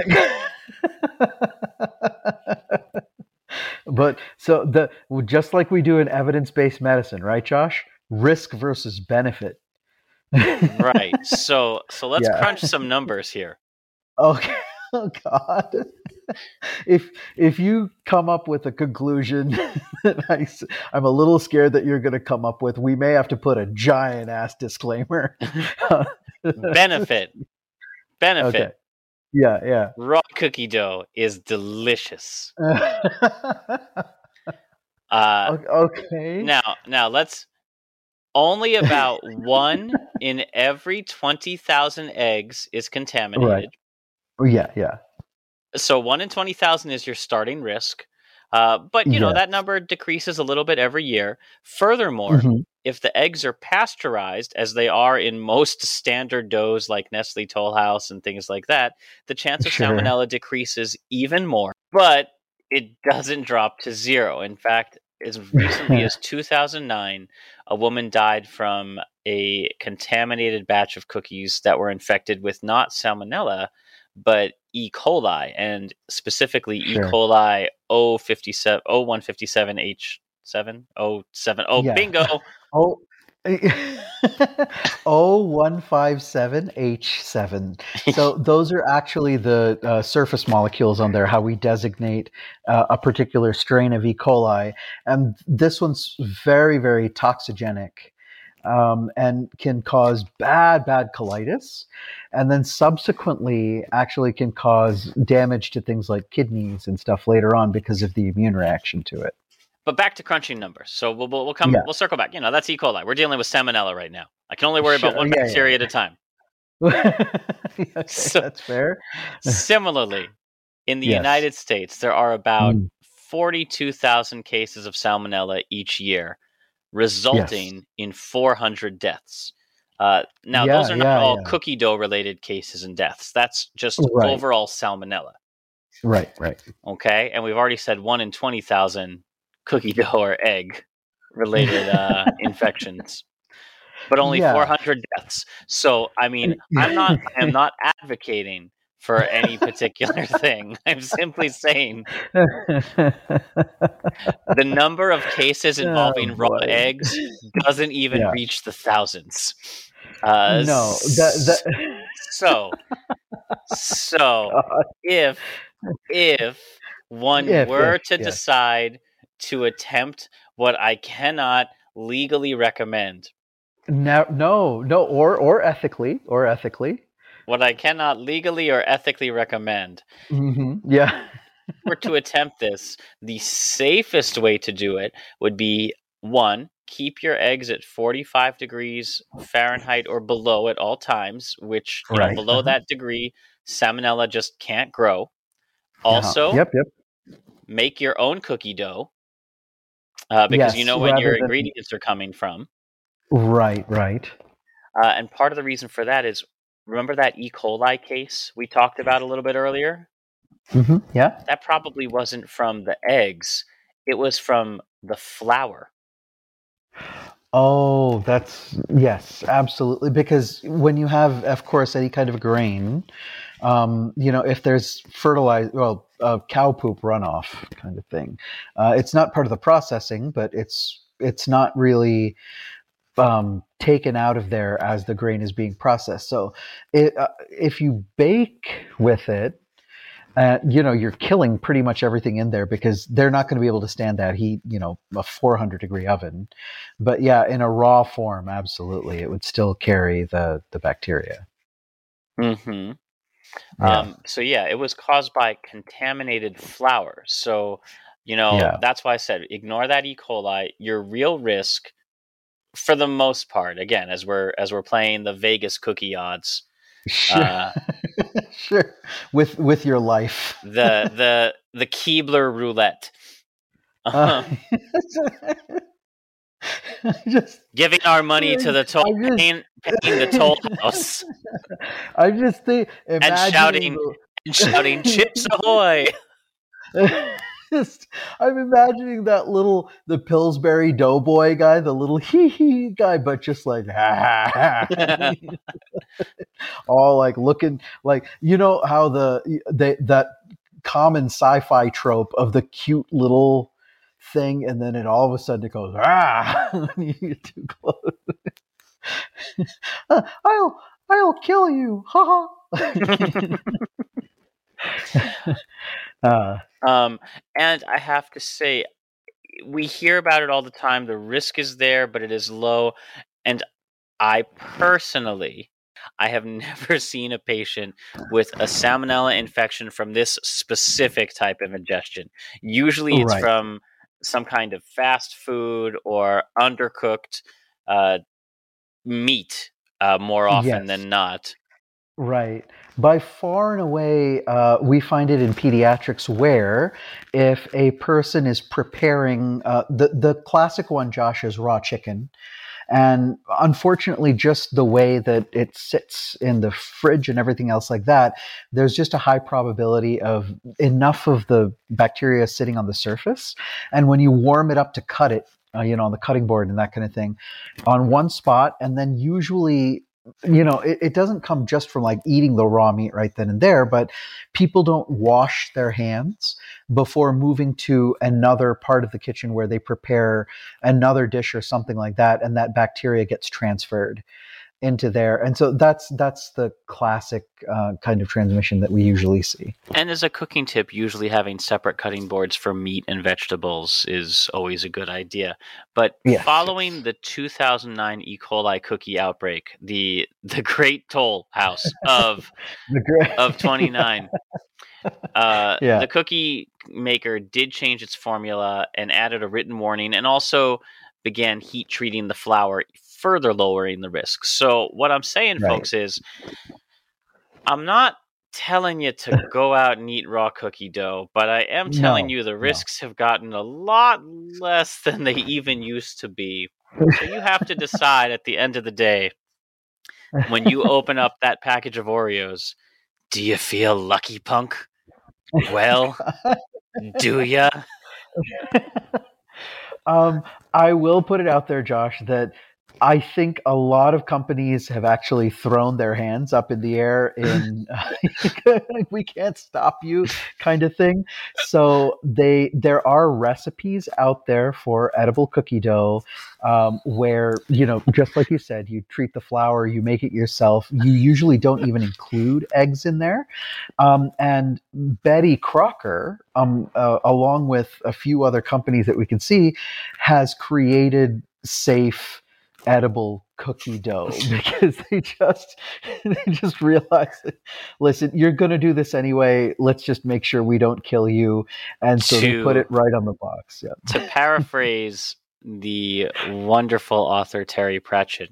but so the just like we do in evidence-based medicine, right, Josh? Risk versus benefit. right. So so let's Yeah. crunch some numbers here. Okay. Oh God. If if you come up with a conclusion that I, am a little scared that you're going to come up with, we may have to put a giant ass disclaimer. Benefit. Benefit. Okay. Yeah, Raw cookie dough is delicious. Uh, okay. now now let's only about one in every 20,000 eggs is contaminated. Oh, yeah, yeah. So one in 20,000 is your starting risk. Uh, but you know that number decreases a little bit every year. Furthermore, Mhm. if the eggs are pasteurized, as they are in most standard doughs like Nestle Toll House and things like that, the chance of Sure. salmonella decreases even more. But it doesn't drop to zero. In fact, as recently as 2009, a woman died from a contaminated batch of cookies that were infected with not salmonella, but E. coli, and specifically Sure. E. coli 057, 0157H7, 07. Oh, Yeah. bingo. Oh. O one five seven H seven. So those are actually the uh, surface molecules on there. How we designate uh, a particular strain of E. coli, and this one's very, very toxigenic, um, and can cause bad, bad colitis, and then subsequently actually can cause damage to things like kidneys and stuff later on because of the immune reaction to it. But back to crunching numbers. So we'll, we'll, come, Yeah. we'll circle back. You know, that's E. coli. We're dealing with salmonella right now. I can only worry about one yeah, bacteria yeah. at a time. okay, So- that's fair. Similarly, in the Yes. United States, there are about Mm. 42,000 cases of salmonella each year, resulting in 400 deaths. Uh, now, Yeah, those are not yeah, all yeah. cookie dough related cases and deaths. That's just Right. overall salmonella. Right, right. Okay. And we've already said one in 20,000 cookie dough or egg related uh, infections, but only Yeah. 400 deaths. So, I mean, I'm not, I am not advocating for any particular thing. I'm simply saying the number of cases involving Oh, raw eggs doesn't even Yeah. reach the thousands. Uh, no, that, that, so, so if if one If, were if, to yeah. decide to attempt what I cannot legally recommend, no, no, no, or or ethically, or ethically. What I cannot legally or ethically recommend, hmm Yeah. were to attempt this, the safest way to do it would be one, keep your eggs at 45 degrees Fahrenheit or below at all times, which you know, below uh-huh. that degree, salmonella just can't grow. Also, Uh-huh. yep, yep. make your own cookie dough uh, because you know where your than- ingredients are coming from. Right, right. Uh, and part of the reason for that is remember that E. coli case we talked about a little bit earlier? hmm Yeah. That probably wasn't from the eggs, it was from the flour. Oh, that's yes, absolutely. Because when you have, of course, any kind of grain, um, you know, if there's fertilizer, well, uh, cow poop runoff kind of thing, uh, it's not part of the processing, but it's it's not really um, taken out of there as the grain is being processed. So, it, uh, if you bake with it, uh, you know, you're killing pretty much everything in there because they're not going to be able to stand that heat. You know, a 400 degree oven. But yeah, in a raw form, absolutely, it would still carry the the bacteria. Mm-hmm. Yeah. Um, so yeah, it was caused by contaminated flour. So, you know, Yeah. that's why I said ignore that E. coli. Your real risk, for the most part, again, as we're as we're playing the Vegas cookie odds, Sure, uh, sure. With with your life. the the the Keebler roulette, Uh, I just giving our money to the toll, just- paying, paying the toll house, I just think and shouting the- and shouting "Chips ahoy!" Just I'm imagining that little the Pillsbury Doughboy guy, the little hee hee guy, but just like all like looking like you know how the they that common sci-fi trope of the cute little thing, and then it all of a sudden it goes ah you get too close. Uh, I'll I'll kill you, ha ha. uh, Um, and I have to say, we hear about it all the time. The risk is there, but it is low. And I personally, I have never seen a patient with a salmonella infection from this specific type of ingestion. Usually, it's Right. from some kind of fast food or undercooked uh, meat uh, more often Yes. than not. Right. By far and away, uh, we find it in pediatrics where if a person is preparing uh, the the classic one, Josh, is raw chicken, And unfortunately, just the way that it sits in the fridge and everything else like that, there's just a high probability of enough of the bacteria sitting on the surface. And when you warm it up to cut it, uh, you know, on the cutting board and that kind of thing, on one spot, and then usually you know, it, it, doesn't come just from like eating the raw meat right then and there, but people don't wash their hands before moving to another part of the kitchen where they prepare another dish or something like that, and that bacteria gets transferred into there and so that's that's the classic uh, kind of transmission that we usually see and as a cooking tip usually having separate cutting boards for meat and vegetables is always a good idea but yes. following the 2009 e coli cookie outbreak the the great toll house of great- of 29 uh, yeah. the cookie maker did change its formula and added a written warning and also began heat treating the flour further lowering the risk. So what I'm saying, right. folks, is I'm not telling you to go out and eat raw cookie dough, but I am telling no, you the risks no. have gotten a lot less than they even used to be. So you have to decide at the end of the day when you open up that package of Oreos, do you feel lucky, punk? Well, do ya? um, I will put it out there, Josh, that I think a lot of companies have actually thrown their hands up in the air in we can't stop you kind of thing. So they there are recipes out there for edible cookie dough um, where you know just like you said, you treat the flour, you make it yourself. You usually don't even include eggs in there. Um, and Betty Crocker, um, uh, along with a few other companies that we can see, has created safe edible cookie dough because they just they just realize listen you're going to do this anyway. Let's just make sure we don't kill you. And so to, they put it right on the box yeah. to paraphrase the wonderful author terry pratchett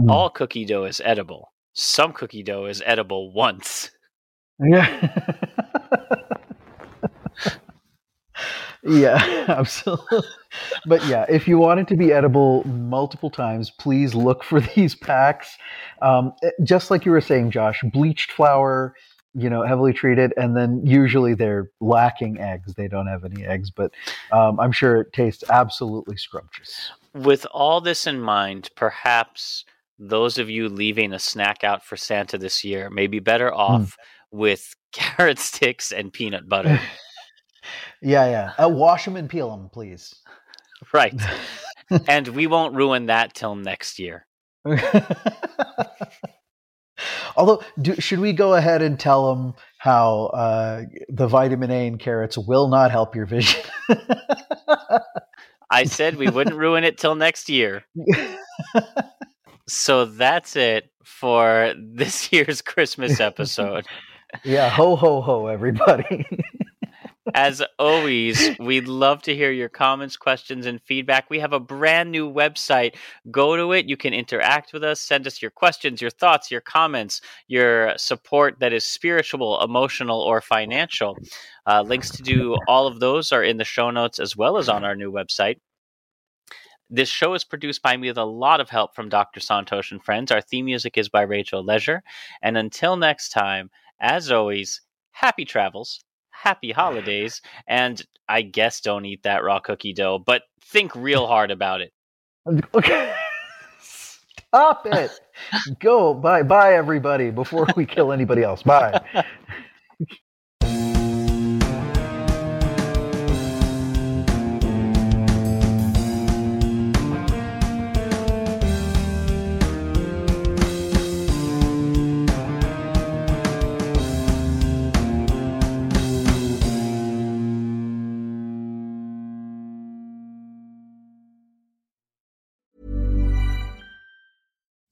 mm. all cookie dough is edible. Some cookie dough is edible once. Yeah yeah, absolutely. But yeah, if you want it to be edible multiple times, please look for these packs. Um, eh, just like you were saying, Josh, bleached flour, you know, heavily treated, and then usually they're lacking eggs. They don't have any eggs, but um, I'm sure it tastes absolutely scrumptious. With all this in mind, perhaps those of you leaving a snack out for Santa this year may be better hmm. off mm. with carrot sticks and peanut butter. Yeah, yeah. Uh, wash them and peel them, please. Right. and we won't ruin that till next year. Although, do, should we go ahead and tell them how uh, the vitamin A in carrots will not help your vision? I said we wouldn't ruin it till next year. so that's it for this year's Christmas episode. yeah, ho, ho, ho, everybody. As always, we'd love to hear your comments, questions, and feedback. We have a brand new website. Go to it. You can interact with us, send us your questions, your thoughts, your comments, your support that is spiritual, emotional, or financial. Uh, links to do all of those are in the show notes as well as on our new website. This show is produced by me with a lot of help from Dr. Santosh and friends. Our theme music is by Rachel Leisure. And until next time, as always, happy travels happy holidays. And I guess don't eat that raw cookie dough, but think real hard about it. Okay. Stop it. Go. Bye. Bye, everybody, before we kill anybody else. Bye.